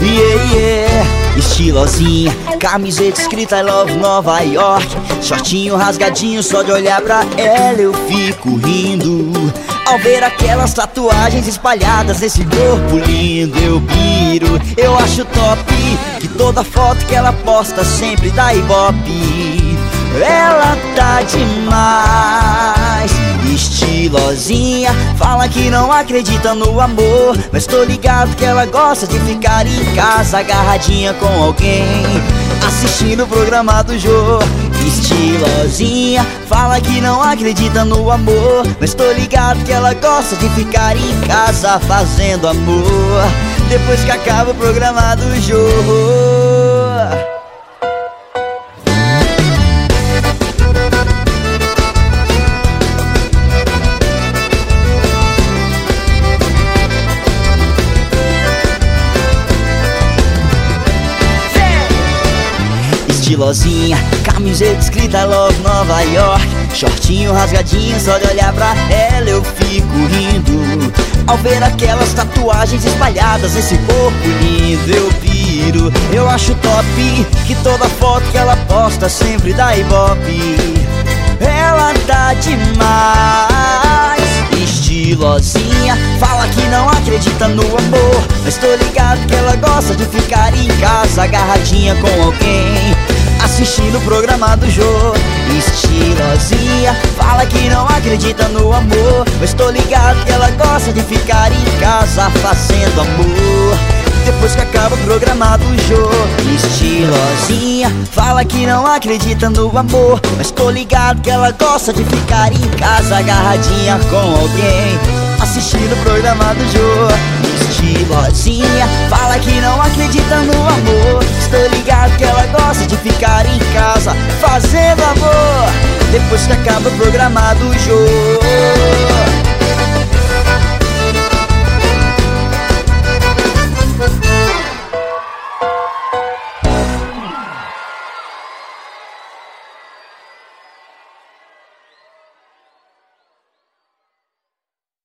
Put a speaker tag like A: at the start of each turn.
A: yeah, yeah. Estilosinha, camiseta escrita I love Nova York. Shortinho rasgadinho, só de olhar pra ela eu fico rindo. Ao ver aquelas tatuagens espalhadas nesse corpo lindo eu piro. Eu acho top que toda foto que ela posta sempre dá ibope. Ela tá demais Fala que não acredita no amor Mas tô ligado que ela gosta de ficar em casa Agarradinha com alguém. Assistindo o programa do Jô Estilosinha Fala que não acredita no amor Mas tô ligado que ela gosta de ficar em casa Fazendo amor. Depois que acaba o programa do Jô estilosinha Camiseta escrita Love Nova York. Shortinho rasgadinho, só de olhar pra ela eu fico rindo. Ao ver aquelas tatuagens espalhadas nesse corpo lindo eu piro Eu acho top que toda foto que ela posta sempre dá ibope. Ela tá demais. Estilosinha Fala que não acredita no amor. Mas tô ligado que ela gosta de ficar em casa Agarradinha com alguém Assistindo o programa do Jô Estilosinha Fala que não acredita no amor. Mas tô ligado que ela gosta de ficar em casa Fazendo amor. Depois que acaba o programa do Jô Estilosinha Fala que não acredita no amor. Mas tô ligado que ela gosta de ficar em casa Agarradinha com alguém. Assistindo o programa do Jô Estilosinha Fala que não acredita no amor. Estou ligado Fazendo amor Depois que acaba o programa do Jô